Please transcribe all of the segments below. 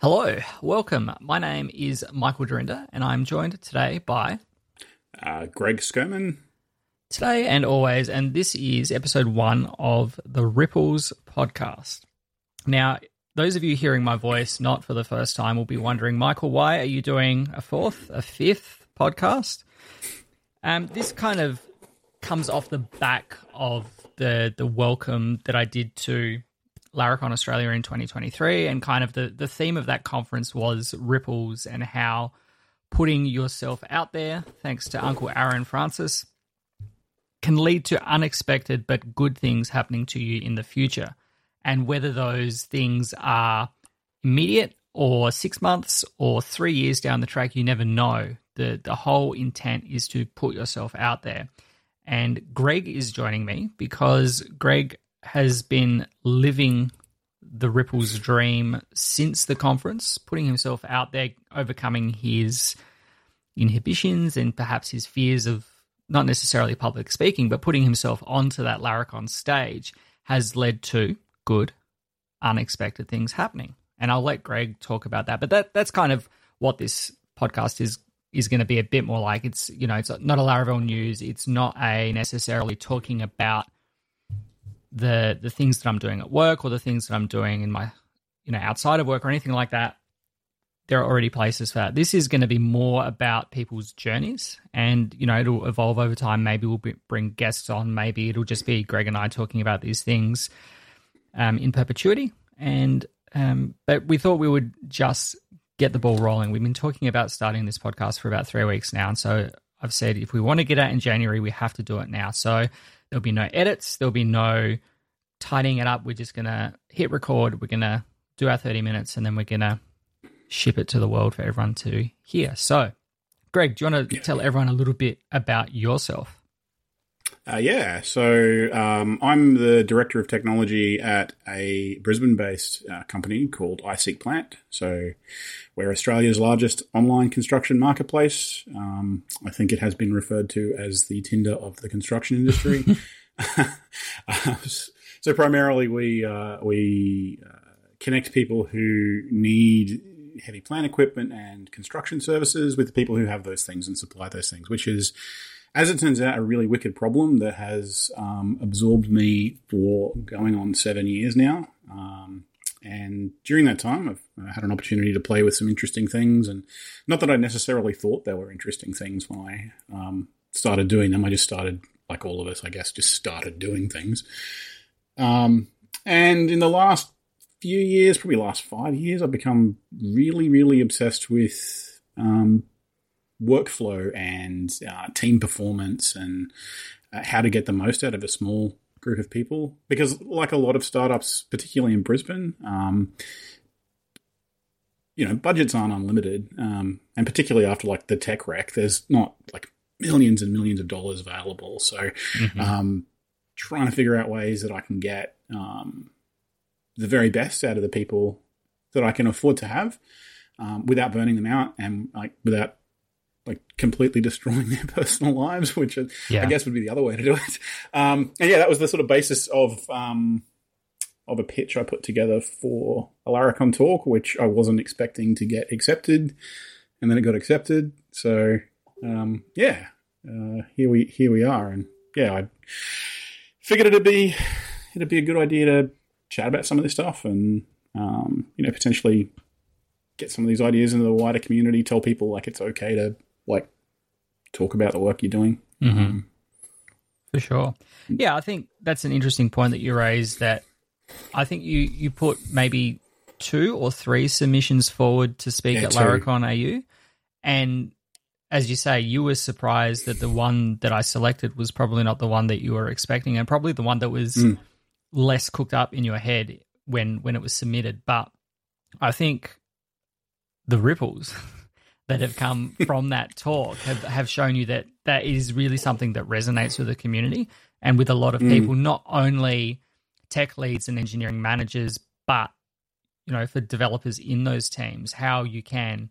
Hello, welcome. My name is Michael Dyrynda, and I'm joined today by uh, Greg Skerman. Today and always, and this is episode one of the Ripples podcast. Now, those of you hearing my voice not for the first time will be wondering, Michael, why are you doing a fourth, a fifth podcast? Um, this kind of comes off the back of the the welcome that I did to Laracon Australia in 2023, and kind of the the theme of that conference was ripples and how putting yourself out there, thanks to Uncle Aaron Francis, can lead to unexpected but good things happening to you in the future and whether those things are immediate or six months or three years down the track, you never know. The, the whole intent is to put yourself out there. And Greg is joining me because Greg has been living the Ripples dream since the conference, putting himself out there, overcoming his inhibitions and perhaps his fears of not necessarily public speaking, but putting himself onto that Laracon stage has led to good, unexpected things happening. And I'll let Greg talk about that. But that that's kind of what this podcast is is going to be a bit more like. It's you know, it's not a Laravel news. It's not a necessarily talking about the the things that I'm doing at work or the things that I'm doing in my you know outside of work or anything like that. There are already places for that. This is going to be more about people's journeys, and you know it'll evolve over time. Maybe we'll be, bring guests on. Maybe it'll just be Greg and I talking about these things um, in perpetuity. And um, but we thought we would just get the ball rolling. We've been talking about starting this podcast for about three weeks now, and so I've said if we want to get out in January, we have to do it now. So there'll be no edits, there'll be no tidying it up. We're just gonna hit record. We're gonna do our thirty minutes, and then we're gonna ship it to the world for everyone to hear. So, Greg, do you want to tell everyone a little bit about yourself? Uh, yeah, so um, I'm the director of technology at a Brisbane-based uh, company called iSeek Plant. So we're Australia's largest online construction marketplace. Um, I think it has been referred to as the Tinder of the construction industry. so primarily, we uh, we uh, connect people who need heavy plant equipment and construction services with the people who have those things and supply those things, which is as it turns out, a really wicked problem that has um, absorbed me for going on seven years now. Um, and during that time, I've had an opportunity to play with some interesting things. And not that I necessarily thought they were interesting things when I um, started doing them. I just started, like all of us, I guess, just started doing things. Um, and in the last few years, probably last five years, I've become really, really obsessed with um, workflow and uh, team performance and uh, how to get the most out of a small group of people. Because, like a lot of startups, particularly in Brisbane, um, you know, budgets aren't unlimited, um, and particularly after like the tech wreck, there's not like millions and millions of dollars available. So, mm-hmm. um, trying to figure out ways that I can get um, the very best out of the people that I can afford to have um, without burning them out and like without like completely destroying their personal lives, which yeah. I guess would be the other way to do it. Um, and yeah, that was the sort of basis of um, of a pitch I put together for a Laracon talk, which I wasn't expecting to get accepted, and then it got accepted. So um, yeah, uh, here we here we are, and yeah, I figured it'd be it'd be a good idea to chat about some of this stuff, and um, you know potentially get some of these ideas into the wider community. Tell people like it's okay to like talk about the work you're doing. Mm-hmm. Um, For sure. Yeah, I think that's an interesting point that you raised. That I think you you put maybe two or three submissions forward to speak yeah, at Laracon AU, and as you say, you were surprised that the one that I selected was probably not the one that you were expecting, and probably the one that was mm. less cooked up in your head when when it was submitted. But I think the ripples that have come from that talk have, have shown you that that is really something that resonates with the community and with a lot of mm. people, not only tech leads and engineering managers, but you know, for developers in those teams, how you can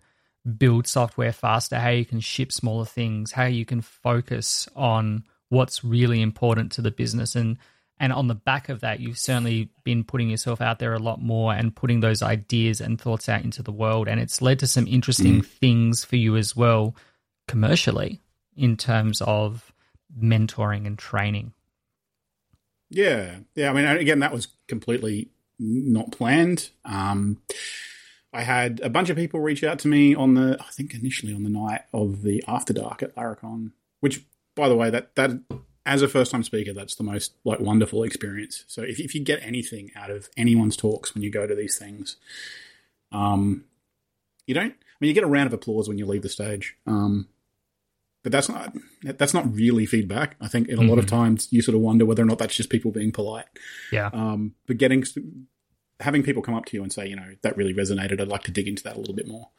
build software faster, how you can ship smaller things, how you can focus on what's really important to the business and and on the back of that, you've certainly been putting yourself out there a lot more and putting those ideas and thoughts out into the world. And it's led to some interesting mm. things for you as well, commercially, in terms of mentoring and training. Yeah. Yeah. I mean, again, that was completely not planned. Um, I had a bunch of people reach out to me on the, I think initially on the night of the After Dark at Laracon, which, by the way, that that as a first time speaker, that's the most like wonderful experience. So if, if you get anything out of anyone's talks when you go to these things, um, you don't. I mean, you get a round of applause when you leave the stage, um, but that's not that's not really feedback. I think in a mm-hmm. lot of mm-hmm. times you sort of wonder whether or not that's just people being polite. Yeah. Um, but getting having people come up to you and say, you know, that really resonated. I'd like to dig into that a little bit more.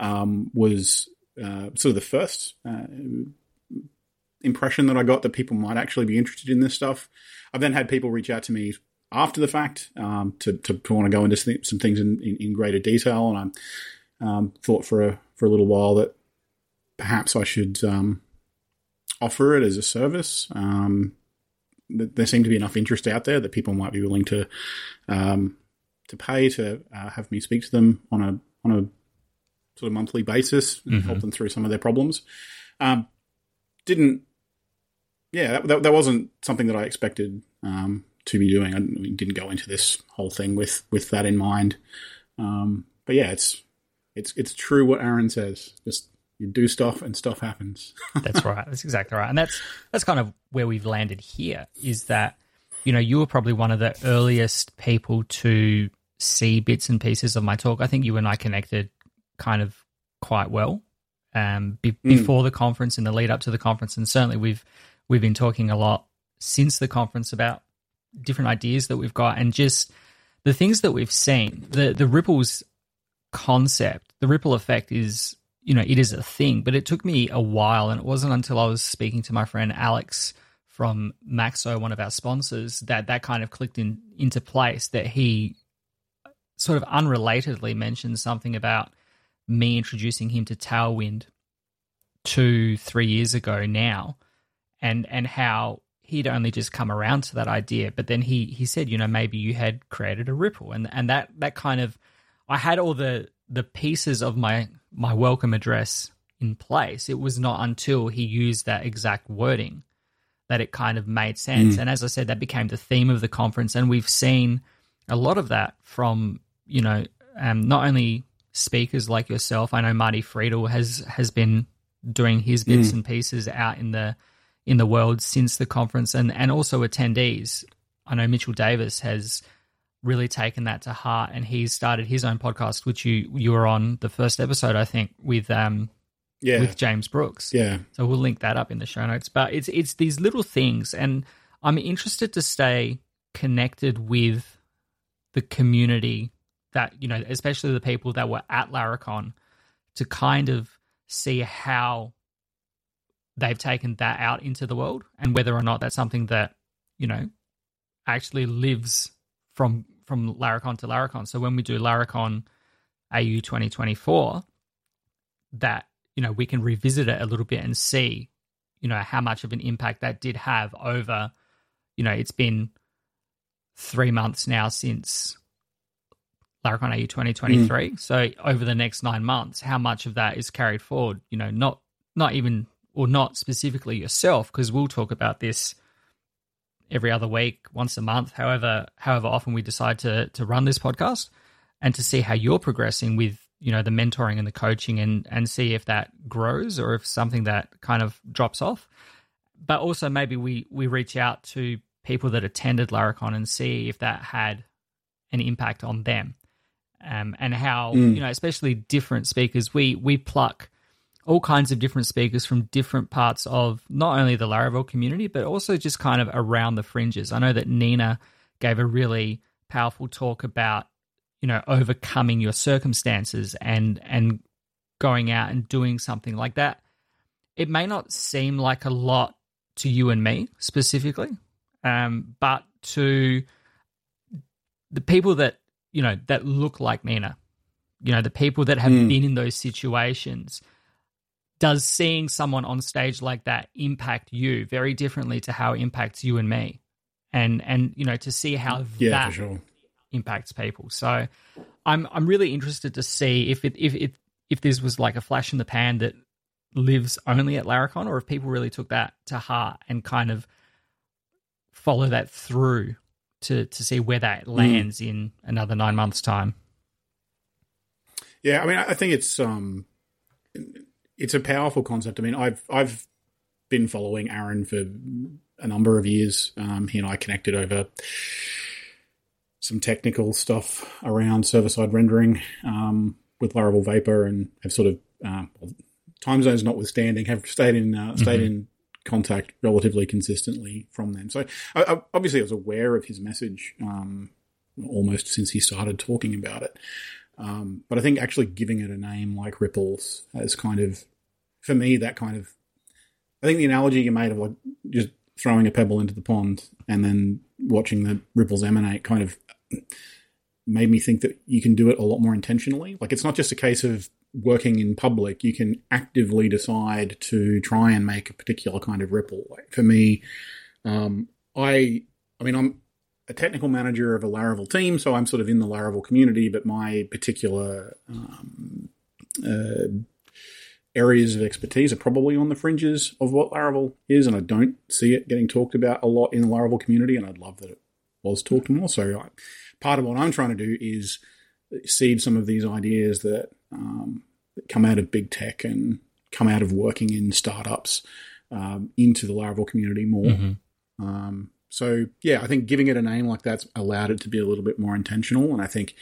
Um, was uh, sort of the first uh, impression that I got that people might actually be interested in this stuff. I've then had people reach out to me after the fact um, to, to, to, want to go into some things in, in, in greater detail, and I um, thought for a for a little while that perhaps I should um, offer it as a service. Um, there seemed to be enough interest out there that people might be willing to um, to pay to uh, have me speak to them on a on a sort of monthly basis and mm-hmm. help them through some of their problems. Um, didn't yeah, that, that, that, wasn't something that I expected um, to be doing. I didn't go into this whole thing with with that in mind. Um, but yeah, it's it's it's true what Aaron says. Just you do stuff and stuff happens. that's right. That's exactly right. And that's that's kind of where we've landed here. Is that you know you were probably one of the earliest people to see bits and pieces of my talk. I think you and I connected kind of quite well um, be- mm. before the conference and the lead up to the conference, and certainly we've we've been talking a lot since the conference about different ideas that we've got and just the things that we've seen. The the ripples concept, the ripple effect is you know it is a thing, but it took me a while, and it wasn't until I was speaking to my friend Alex from Maxo, one of our sponsors, that that kind of clicked in into place. That he sort of unrelatedly mentioned something about me introducing him to Tailwind two, three years ago now, and and how he'd only just come around to that idea. But then he he said, you know, maybe you had created a ripple, and and that that kind of I had all the the pieces of my my welcome address in place. It was not until he used that exact wording that it kind of made sense. Mm. And as I said, that became the theme of the conference, and we've seen a lot of that from you know um, not only speakers like yourself. I know Marty Friedel has has been doing his bits mm. and pieces out in the in the world since the conference and, and also attendees. I know Mitchell Davis has really taken that to heart and he's started his own podcast, which you you were on the first episode, I think, with um yeah. with James Brooks. Yeah. So we'll link that up in the show notes. But it's it's these little things and I'm interested to stay connected with the community that, you know, especially the people that were at Laracon to kind of see how they've taken that out into the world and whether or not that's something that you know actually lives from from Laracon to Laracon. So when we do Laracon AU 2024 that you know we can revisit it a little bit and see you know how much of an impact that did have over you know it's been 3 months now since Laracon AU 2023. Mm. So over the next 9 months how much of that is carried forward, you know, not not even or not specifically yourself, because we'll talk about this every other week, once a month, however however often we decide to to run this podcast, and to see how you're progressing with you know the mentoring and the coaching, and and see if that grows or if something that kind of drops off. But also maybe we we reach out to people that attended Laracon and see if that had an impact on them, um, and how mm. you know especially different speakers we we pluck all kinds of different speakers from different parts of not only the Laravel community, but also just kind of around the fringes. I know that Nina gave a really powerful talk about, you know, overcoming your circumstances and and going out and doing something like that. It may not seem like a lot to you and me specifically, um, but to the people that you know that look like Nina, you know, the people that have mm. been in those situations does seeing someone on stage like that impact you very differently to how it impacts you and me? and and you know to see how Yeah, that sure. impacts people. So I'm I'm really interested to see if it if it if this was like a flash in the pan that lives only at Laracon, or if people really took that to heart and kind of follow that through to to see where that lands in another nine months' time. Yeah, I mean, I I think it's um, it's a powerful concept. I mean, I've I've been following Aaron for a number of years. Um, he and I connected over some technical stuff around server side rendering um, with Laravel Vapor, and have sort of um, well, time zones notwithstanding, have stayed in uh, stayed in contact relatively consistently from them. So I, I, obviously, I was aware of his message um, almost since he started talking about it. Um, but I think actually giving it a name like Ripples has kind of, for me, that kind of, I think the analogy you made of like just throwing a pebble into the pond and then watching the ripples emanate kind of made me think that you can do it a lot more intentionally. Like it's not just a case of working in public, you can actively decide to try and make a particular kind of ripple. Like for me, um, I, I mean, I'm a technical manager of a Laravel team, so I'm sort of in the Laravel community, but my particular um, uh, areas of expertise are probably on the fringes of what Laravel is, and I don't see it getting talked about a lot in the Laravel community, and I'd love that it was talked more. So I, part of what I'm trying to do is seed some of these ideas that, um, that come out of big tech and come out of working in startups um, into the Laravel community more. Mm-hmm. Um, so yeah, I think giving it a name like that's allowed it to be a little bit more intentional, and I think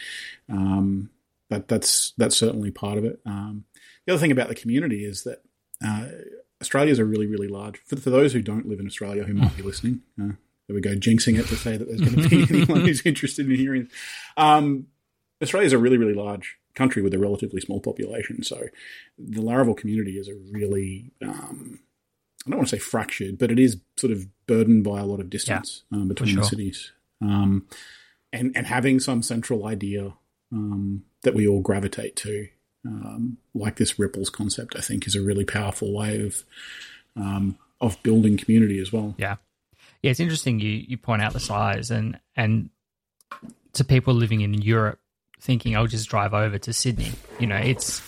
um, that that's that's certainly part of it. Um, the other thing about the community is that uh, Australia is a really really large. For, for those who don't live in Australia who might be listening, uh, there we go, jinxing it to say that there's going to be anyone who's interested in hearing. Um, Australia is a really really large country with a relatively small population, so the Laravel community is a really um, I don't want to say fractured, but it is sort of burdened by a lot of distance um, between sure. the cities. Um, and, and having some central idea um, that we all gravitate to, um, like this ripples concept, I think is a really powerful way of um, of building community as well. Yeah, yeah. It's interesting you you point out the size and and to people living in Europe thinking I'll just drive over to Sydney. You know, it's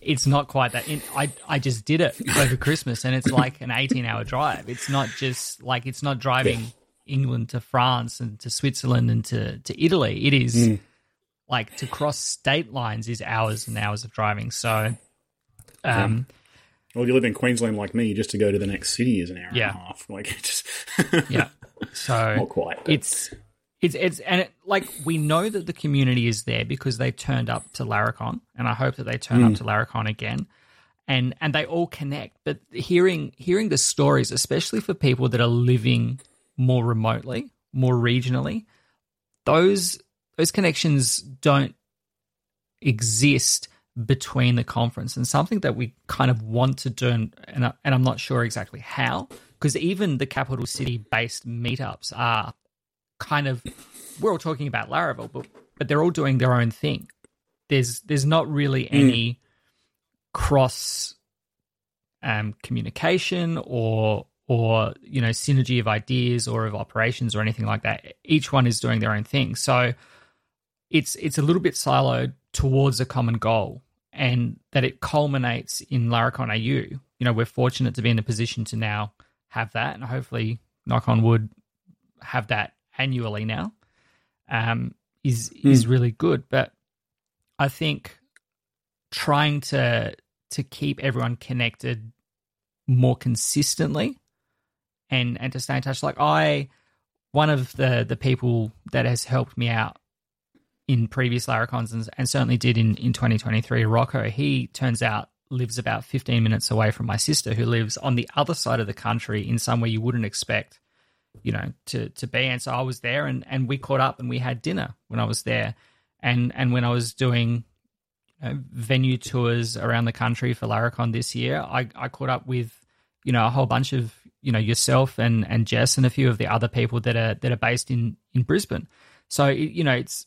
it's not quite that. In, I I just did it over Christmas, and it's like an eighteen-hour drive. It's not just like it's not driving Yeah. England to France and to Switzerland and to to Italy. It is like to cross state lines is hours and hours of driving. So, um, Well, you live in Queensland like me, just to go to the next city is an hour Yeah. and a half. Like, just yeah. So not quite. but- it's it's it's and it, like we know that the community is there because they turned up to Laracon, and I hope that they turn up to Laracon again, and and they all connect. But hearing hearing the stories, especially for people that are living more remotely, more regionally, those those connections don't exist between the conference. And something that we kind of want to do and, and, I, and I'm not sure exactly how because even the capital city based meetups are kind of we're all talking about Laravel but but they're all doing their own thing. There's there's not really any cross um, communication or or you know synergy of ideas or of operations or anything like that. Each one is doing their own thing. So it's it's a little bit siloed towards a common goal and that it culminates in Laracon AU. You know, we're fortunate to be in a position to now have that and hopefully knock on wood have that annually now. Um is is really good. But I think trying to to keep everyone connected more consistently and and to stay in touch like I one of the the people that has helped me out in previous Laracons and, and certainly did in, in 2023, Rocco, he turns out lives about 15 minutes away from my sister who lives on the other side of the country in somewhere you wouldn't expect, you know, to, to be. And so I was there and, and we caught up and we had dinner when I was there. And, and when I was doing you know, venue tours around the country for Laracon this year, I, I caught up with, you know, a whole bunch of, you know, yourself and, and Jess and a few of the other people that are, that are based in, in Brisbane. So, you know, it's,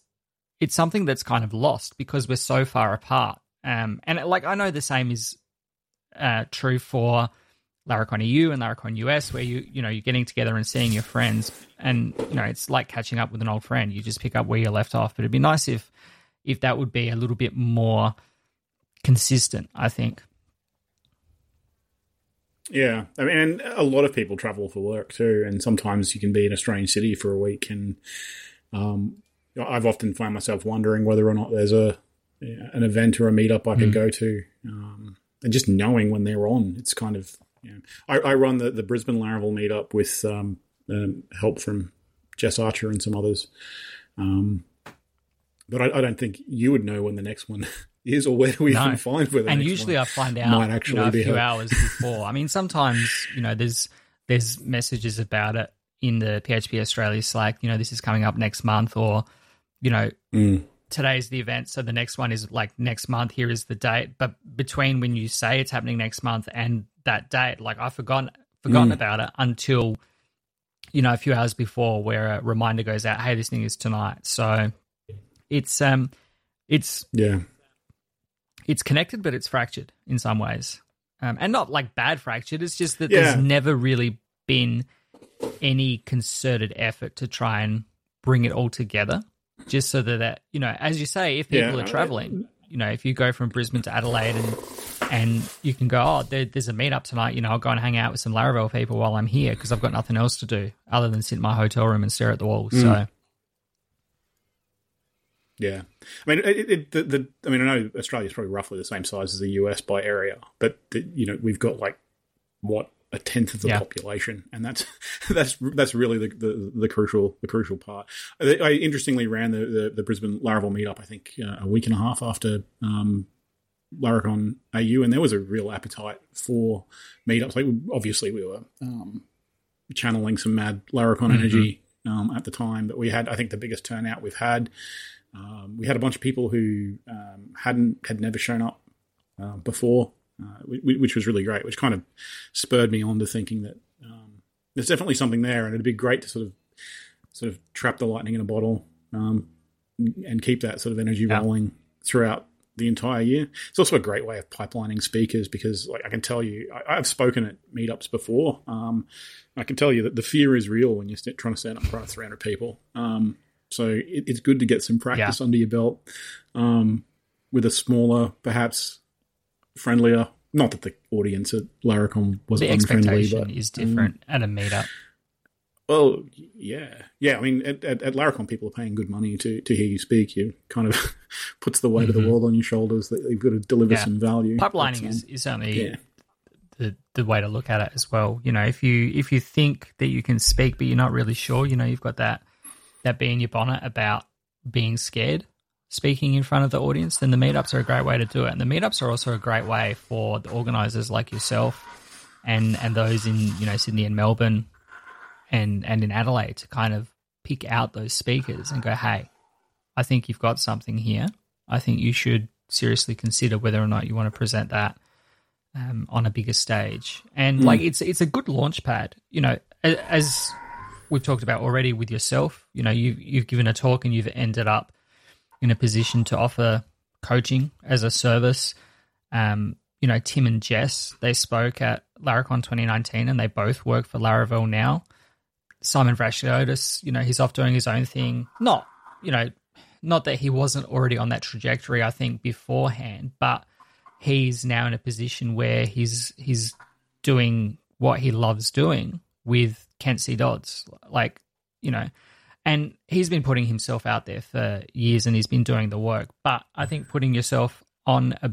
it's something that's kind of lost because we're so far apart. Um, and like I know the same is uh, true for Laracon EU and Laracon US, where you you know you're getting together and seeing your friends, and you know it's like catching up with an old friend. You just pick up where you left off. But it'd be nice if if that would be a little bit more consistent. I think. Yeah, I mean, and a lot of people travel for work too, and sometimes you can be in a strange city for a week, and um, I've often found myself wondering whether or not there's a an event or a meetup I could mm. go to, um, and just knowing when they're on, it's kind of. You know, I, I, run the, the Brisbane Laravel meetup with um, um, help from Jess Archer and some others, um, but I, I, don't think you would know when the next one is, or where we no. even find where the And usually I find out might actually you know, a few hours before. I mean, sometimes you know there's there's messages about it in the PHP Australia Slack. You know, this is coming up next month, or you know, mm. today's the event, so the next one is like next month. Here is the date. But between when you say it's happening next month and that date, like I've forgotten forgotten mm. about it until you know a few hours before, where a reminder goes out. Hey, this thing is tonight. So it's um, it's yeah it's connected, but it's fractured in some ways, um, and not like bad fractured. It's just that yeah. there's never really been any concerted effort to try and bring it all together, just so that, that you know, as you say, if people yeah. are traveling, you know, if you go from Brisbane to Adelaide and and you can go, oh, there, there's a meetup tonight. You know, I'll go and hang out with some Laravel people while I'm here because I've got nothing else to do other than sit in my hotel room and stare at the wall. Mm. So yeah, I mean, it, it, the, the I mean, I know Australia is probably roughly the same size as the US by area, but the, you know, we've got like what a tenth of the yeah. population, and that's that's that's really the, the, the crucial the crucial part. I, I interestingly ran the, the, the Brisbane Laravel meetup, I think uh, a week and a half after um, Laracon AU, and there was a real appetite for meetups. Like obviously, we were um, channeling some mad Laracon mm-hmm. energy um, at the time, but we had I think the biggest turnout we've had. Um, we had a bunch of people who um, hadn't had never shown up uh, before, uh, which was really great. Which kind of spurred me on to thinking that um, there's definitely something there, and it'd be great to sort of sort of trap the lightning in a bottle um, and keep that sort of energy yeah. rolling throughout the entire year. It's also a great way of pipelining speakers because, like, I can tell you, I, have spoken at meetups before. Um, I can tell you that the fear is real when you're trying to stand up in front of 300 people. Um, so it, it's good to get some practice yeah. under your belt um, with a smaller, perhaps friendlier. Not that the audience at Laracon was the unfriendly, but is different um, at a meetup. Well, yeah, yeah. I mean, at, at, at, Laracon, people are paying good money to, to hear you speak. You kind of puts the weight mm-hmm. of the mm-hmm. world on your shoulders that you've got to deliver yeah. some value. Pipelining is, is certainly yeah. the the way to look at it as well. You know, if you if you think that you can speak but you're not really sure, you know, you've got that that bee in your bonnet about being scared speaking in front of the audience, then the meetups are a great way to do it. And the meetups are also a great way for the organizers like yourself and and those in you know Sydney and Melbourne and and in Adelaide to kind of pick out those speakers and go, hey, I think you've got something here. I think you should seriously consider whether or not you want to present that um, on a bigger stage. And mm. like it's it's a good launch pad. You know, as we've talked about already with yourself. You know, you've you've given a talk and you've ended up in a position to offer coaching as a service. Um, you know, Tim and Jess they spoke at Laracon 2019, and they both work for Laravel now. Simon Vrachliotis, you know, he's off doing his own thing. Not, you know, not that he wasn't already on that trajectory. I think beforehand, but he's now in a position where he's he's doing what he loves doing with Kent C. Dodds. Like, you know, and he's been putting himself out there for years and he's been doing the work. But I think putting yourself on a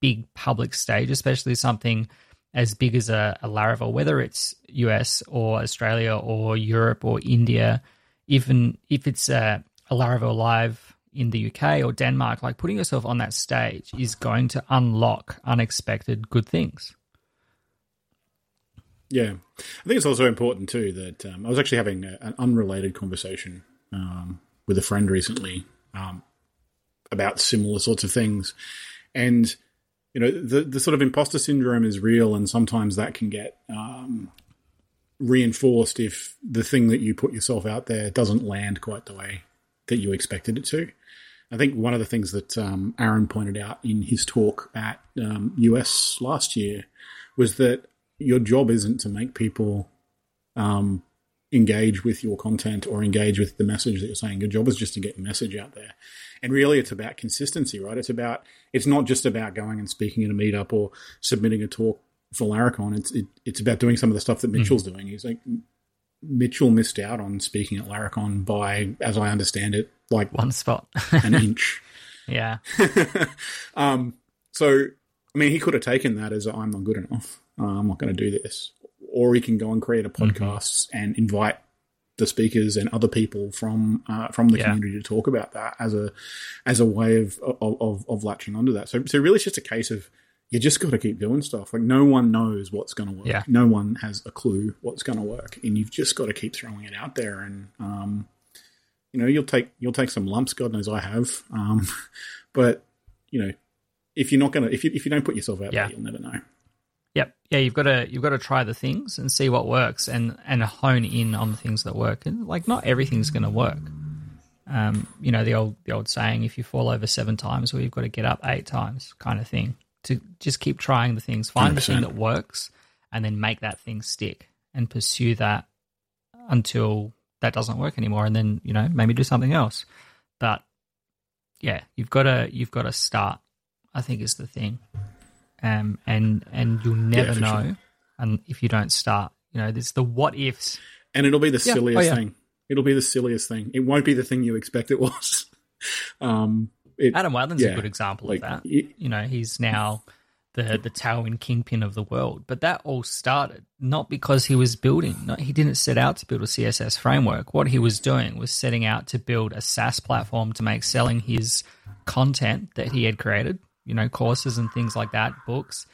big public stage, especially something as big as a, a Laravel, whether it's US or Australia or Europe or India, even if it's a, a Laravel Live in the UK or Denmark, like putting yourself on that stage is going to unlock unexpected good things. Yeah, I think it's also important too that um, I was actually having a, an unrelated conversation um, with a friend recently um, about similar sorts of things, and you know the the sort of imposter syndrome is real, and sometimes that can get um, reinforced if the thing that you put yourself out there doesn't land quite the way that you expected it to. I think one of the things that um, Aaron pointed out in his talk at US um, last year was that your job isn't to make people um, engage with your content or engage with the message that you're saying. Your job is just to get the message out there. And really, it's about consistency, right? It's about it's not just about going and speaking at a meetup or submitting a talk for Laracon. It's it, it's about doing some of the stuff that Mitchell's mm-hmm. doing. He's like Mitchell missed out on speaking at Laracon by, as I understand it, like one spot, an inch. Yeah. um. So, I mean, he could have taken that as I'm not good enough. Uh, I'm not going to do this, or he can go and create a podcast mm-hmm. and invite the speakers and other people from uh, from the yeah. community to talk about that as a as a way of of, of, of latching onto that. So so really, it's just a case of you just got to keep doing stuff. Like no one knows what's going to work. Yeah. No one has a clue what's going to work, and you've just got to keep throwing it out there. And um, you know, you'll take you'll take some lumps. God knows I have. Um, but you know, if you're not gonna if you if you don't put yourself out yeah. there, you'll never know. Yep. Yeah, you've got to you've got to try the things and see what works and and hone in on the things that work. And like not everything's going to work. Um, you know the old the old saying: if you fall over seven times, well, you've got to get up eight times, kind of thing. To just keep trying the things, find 100%. the thing that works, and then make that thing stick and pursue that until that doesn't work anymore, and then you know maybe do something else. But yeah, you've got to you've got to start. I think is the thing um, and and you'll never yeah, know, sure. and if you don't start, you know, there's the what ifs, and it'll be the yeah. silliest oh, yeah. thing. It'll be the silliest thing. It won't be the thing you expect it was. um, it, Adam Wathan's a good example like, of that. It, you know, he's now the the tailwind kingpin of the world, but that all started not because he was building. No, he didn't set out to build a CSS framework. What he was doing was setting out to build a SaaS platform to make selling his content that he had created you know, courses and things like that, books.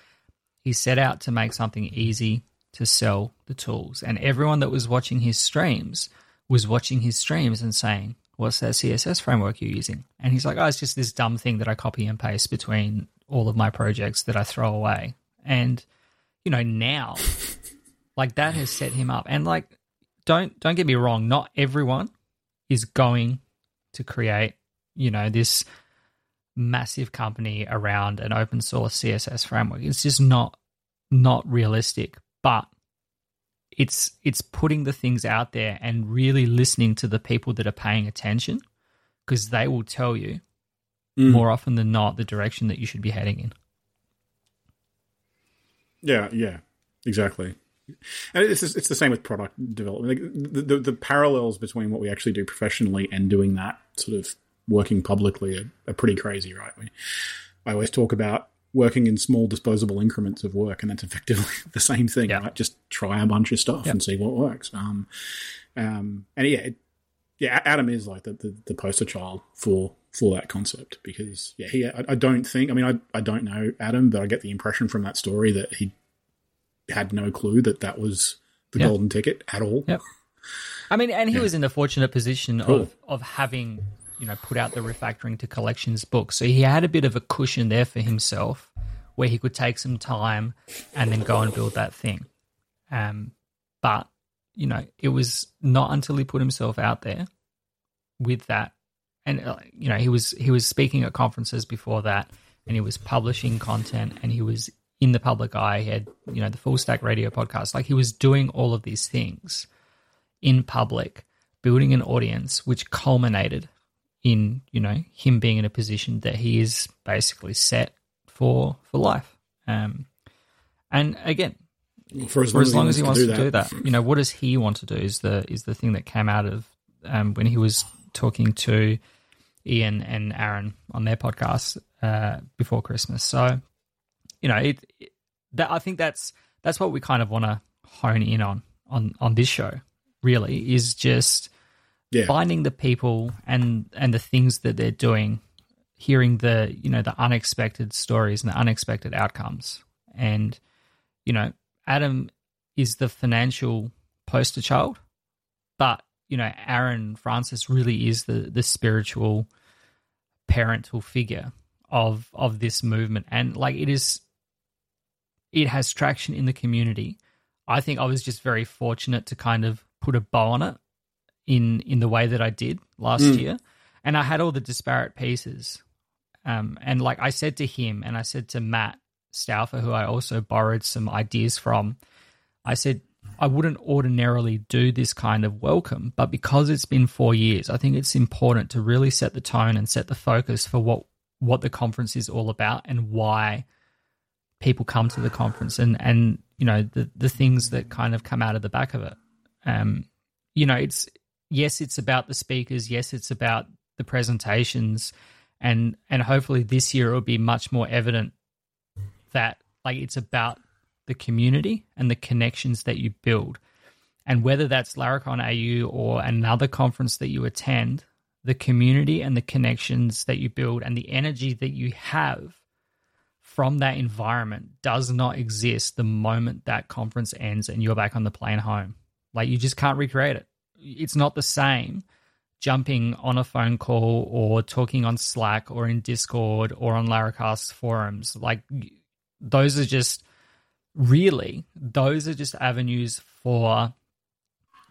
He set out to make something easy to sell the tools. And everyone that was watching his streams was watching his streams and saying, What's that CSS framework you're using? And he's like, Oh, it's just this dumb thing that I copy and paste between all of my projects that I throw away. And, you know, now, like that has set him up. And like, don't don't get me wrong, not everyone is going to create, you know, this massive company around an open source CSS framework. It's just not not realistic. But it's it's putting the things out there and really listening to the people that are paying attention because they will tell you mm. more often than not the direction that you should be heading in. Yeah, yeah, exactly. And it's it's the same with product development. Like the, the, the parallels between what we actually do professionally and doing that sort of working publicly are, are pretty crazy, right? We, I always talk about working in small disposable increments of work, and that's effectively the same thing, yeah. right? Just try a bunch of stuff and see what works. Um, um, and yeah, it, yeah, Adam is like the, the, the, poster child for for that concept because yeah, he I, I, don't think I mean I I don't know Adam, but I get the impression from that story that he had no clue that that was the golden ticket at all. Yep. I mean, and he yeah. was in the fortunate position cool. of of having you know, put out the refactoring to collections book. So he had a bit of a cushion there for himself where he could take some time and then go and build that thing. Um, but, you know, it was not until he put himself out there with that. And, uh, you know, he was, he was speaking at conferences before that and he was publishing content and he was in the public eye. He had, you know, the full stack radio podcast. Like he was doing all of these things in public, building an audience, which culminated in you know him being in a position that he is basically set for for life. Um, and again, for as long, as, long as, he wants, to, do, to do, that. you know, what does he want to do? Is the is the thing that came out of um, when he was talking to Ian and Aaron on their podcast uh, before Christmas. So, you know, it, it, that I think that's that's what we kind of want to hone in on on on this show. Really, is just yeah. finding the people and and the things that they're doing, hearing the you know the unexpected stories and the unexpected outcomes, and you know Adam is the financial poster child, but you know Aaron Francis really is the the spiritual parental figure of of this movement, and like it is, it has traction in the community. I think I was just very fortunate to kind of put a bow on it in in the way that I did last mm. year, and I had all the disparate pieces. Um, and like I said to him, and I said to Matt Stauffer, who I also borrowed some ideas from, I said, I wouldn't ordinarily do this kind of welcome, but because it's been four years, I think it's important to really set the tone and set the focus for what what the conference is all about and why people come to the conference and and you know the the things that kind of come out of the back of it. Um, you know, it's yes, it's about the speakers, yes, it's about the presentations, and and hopefully this year it will be much more evident that like it's about the community and the connections that you build. And whether that's Laracon AU or another conference that you attend, the community and the connections that you build and the energy that you have from that environment does not exist the moment that conference ends and you're back on the plane home. Like you just can't recreate it. It's not the same jumping on a phone call or talking on Slack or in Discord or on Laracast forums. Like those are just really those are just avenues for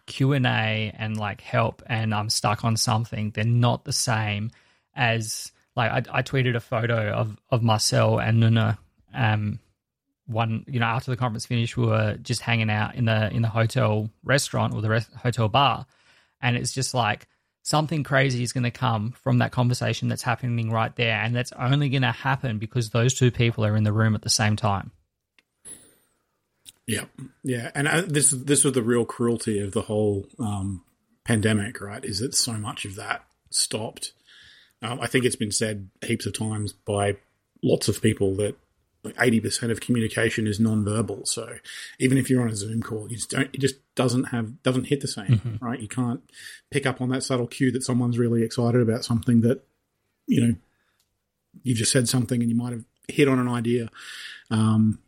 q&a and like help and i'm stuck on something they're not the same as like i, I tweeted a photo of, of marcel and Nuno um one you know after the conference finished we were just hanging out in the in the hotel restaurant or the hotel bar. And it's just like something crazy is going to come from that conversation that's happening right there. And that's only going to happen because those two people are in the room at the same time. Yeah, yeah, and uh, this this was the real cruelty of the whole um, pandemic, right? Is that so much of that stopped? Um, I think it's been said heaps of times by lots of people that like eighty percent of communication is non-verbal. So even if you're on a Zoom call, you just don't, it just doesn't have doesn't hit the same, mm-hmm. right? You can't pick up on that subtle cue that someone's really excited about something that you know you just said something and you might have hit on an idea. Um,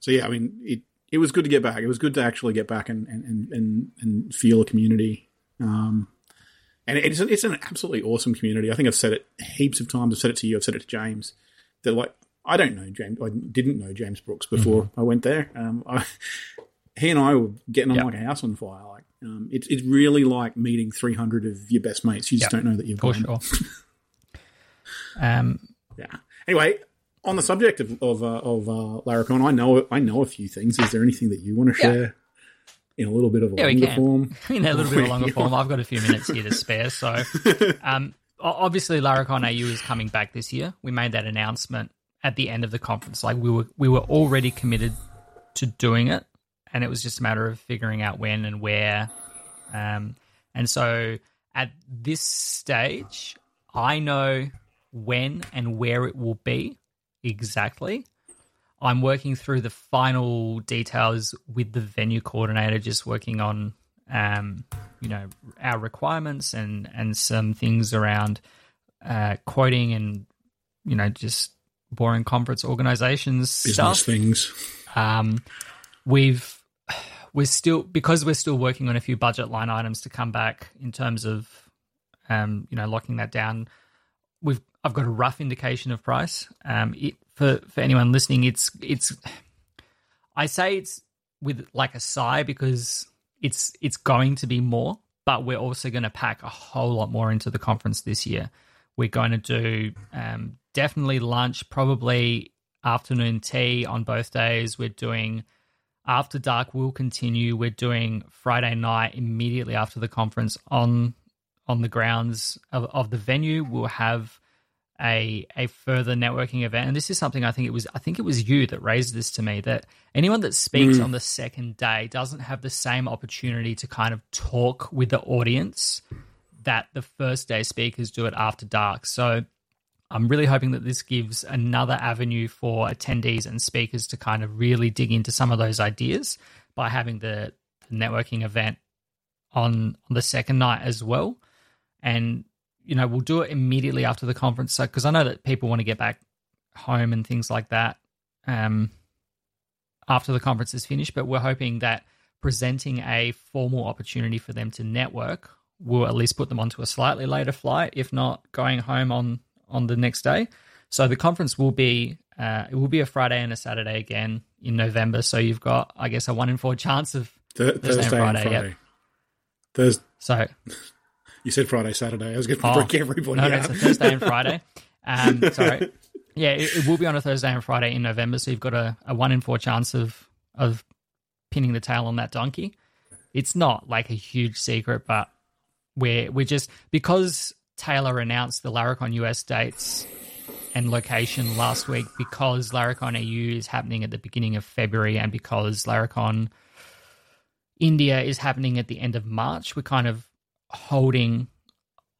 so yeah, I mean, it it was good to get back. It was good to actually get back and and and, and feel a community. Um, and it's an, it's an absolutely awesome community. I think I've said it heaps of times. I've said it to you. I've said it to James. That like I don't know James. I didn't know James Brooks before mm-hmm. I went there. Um, I, he and I were getting on yep. like a house on fire. Like um, it's it's really like meeting three hundred of your best mates. You just yep. don't know that you've For sure. um. Yeah. Anyway, on the subject of of, uh, of uh, Laracon, I know I know a few things. Is there anything that you want to share yeah. in a little bit of a yeah, longer form? In a little bit of a longer form, I've got a few minutes here to spare. So, um, obviously, Laracon AU is coming back this year. We made that announcement at the end of the conference. Like we were we were already committed to doing it, and it was just a matter of figuring out when and where. Um, and so at this stage, I know when and where it will be exactly. I'm working through the final details with the venue coordinator, just working on, um, you know, our requirements and and some things around uh, quoting and you know just boring conference organizations business stuff. things. Um, we've we're still because we're still working on a few budget line items to come back in terms of, um, you know, locking that down. We've I've got a rough indication of price. Um, it, for for anyone listening, it's it's. I say it's with like a sigh because it's it's going to be more, but we're also going to pack a whole lot more into the conference this year. We're going to do um, definitely lunch, probably afternoon tea on both days. We're doing after dark will continue. We're doing Friday night immediately after the conference on on the grounds of, of the venue. We'll have a a further networking event and this is something i think it was i think it was you that raised this to me that anyone that speaks mm. on the second day doesn't have the same opportunity to kind of talk with the audience that the first day speakers do it after dark so i'm really hoping that this gives another avenue for attendees and speakers to kind of really dig into some of those ideas by having the, networking event on the second night as well and you know, we'll do it immediately after the conference. So, because I know that people want to get back home and things like that um, after the conference is finished, but we're hoping that presenting a formal opportunity for them to network will at least put them onto a slightly later flight, if not going home on on the next day. So the conference will be uh, it will be a Friday and a Saturday again in November. So you've got, I guess, a one in four chance of Th- Thursday, Friday. And Friday. Yep. Thursday. So you said Friday, Saturday. I was going to oh, break everybody no, out. No, it's a Thursday and Friday. Um, sorry. Yeah, it, it, will be on a Thursday and Friday in November, so you've got a, a one in four chance of of pinning the tail on that donkey. It's not like a huge secret, but we're we're just because Taylor announced the Laracon US dates and location last week because Laracon EU is happening at the beginning of February and because Laracon India is happening at the end of March. We're kind of holding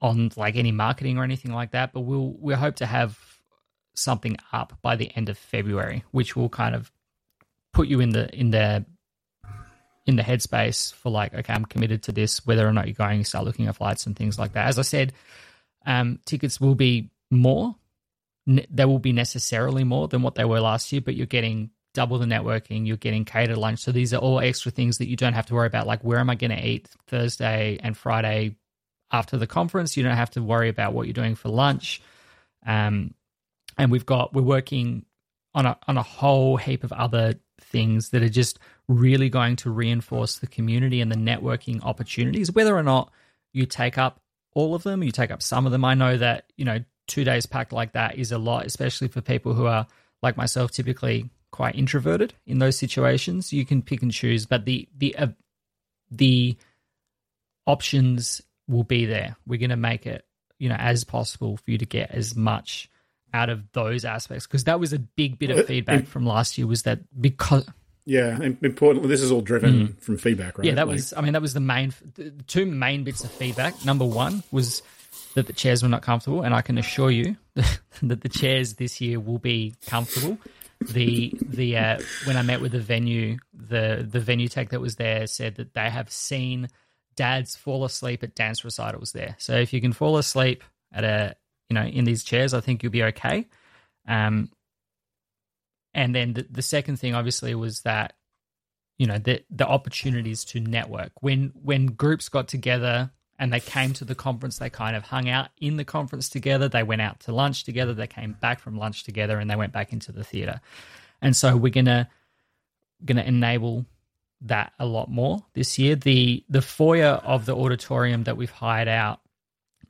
on like any marketing or anything like that, but we'll we hope to have something up by the end of February, which will kind of put you in the in the in the headspace for like, okay, I'm committed to this, whether or not you're going, start looking at flights and things like that. As I said, um, tickets will be more ne- they will be necessarily more than what they were last year, but you're getting double the networking, you're getting catered lunch. So these are all extra things that you don't have to worry about. Like, where am I going to eat Thursday and Friday after the conference? You don't have to worry about what you're doing for lunch. Um, and we've got we're working on a on a whole heap of other things that are just really going to reinforce the community and the networking opportunities. Whether or not you take up all of them, you take up some of them. I know that you know two days packed like that is a lot, especially for people who are like myself, typically quite introverted in those situations. You can pick and choose, but the the uh, the options will be there. We're going to make it you know as possible for you to get as much out of those aspects because that was a big bit of feedback from last year was that because yeah importantly this is all driven mm. from feedback right yeah that like, was i mean that was the main the two main bits of feedback number one was that the chairs were not comfortable, and I can assure you that the chairs this year will be comfortable. The the uh, when I met with the venue, the the venue tech that was there said that they have seen dads fall asleep at dance recitals there. So if you can fall asleep at a you know in these chairs, I think you'll be okay. Um, and then the, the second thing, obviously, was that you know the the opportunities to network when when groups got together and they came to the conference. They kind of hung out in the conference together. They went out to lunch together. They came back from lunch together, and they went back into the theater. And so we're gonna gonna enable that a lot more this year. The the foyer of the auditorium that we've hired out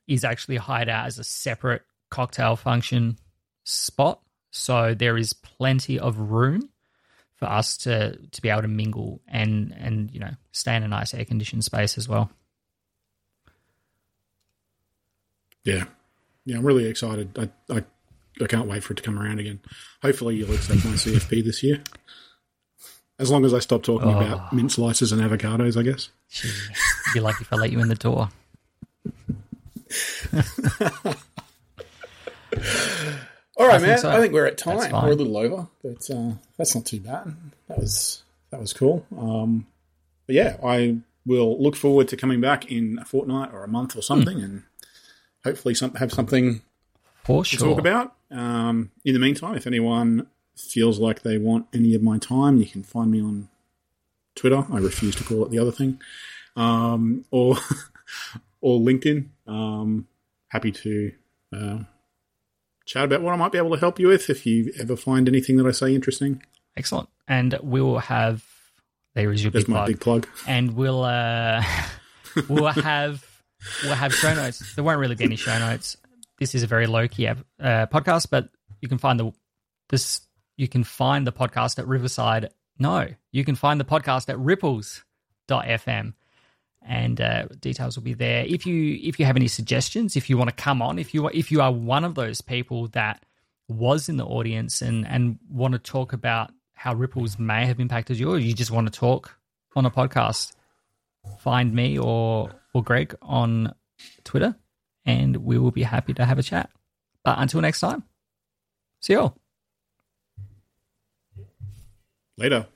is actually hired out as a separate cocktail function spot. So there is plenty of room for us to to be able to mingle and and you know stay in a nice air conditioned space as well. Yeah, yeah, I'm really excited. I, I, I can't wait for it to come around again. Hopefully, you'll accept my CFP this year. As long as I stop talking oh. about mint slices and avocados, I guess. Gee, be lucky if I let you in the door. All right, I man. So. I think we're at time. We're a little over, but uh, that's not too bad. That was that was cool. Um, but yeah, I will look forward to coming back in a fortnight or a month or something, mm. and hopefully some, have something For to talk about. Um, in the meantime, if anyone feels like they want any of my time, you can find me on Twitter. I refuse to call it the other thing, um, or or LinkedIn. Um, happy to uh, chat about what I might be able to help you with if you ever find anything that I say interesting. Excellent, and we will have. There is your There's big my plug. big plug, and we'll uh, we'll have we'll have show notes. There won't really be any show notes. This is a very low key uh, podcast, but you can find the this you can find the podcast at Riverside. No, you can find the podcast at ripples.fm and uh, details will be there. If you if you have any suggestions, if you want to come on, if you if you are one of those people that was in the audience and and want to talk about how ripples may have impacted you, or you just want to talk on a podcast, find me or or Greg on Twitter, and we will be happy to have a chat. But until next time, see you all. Later.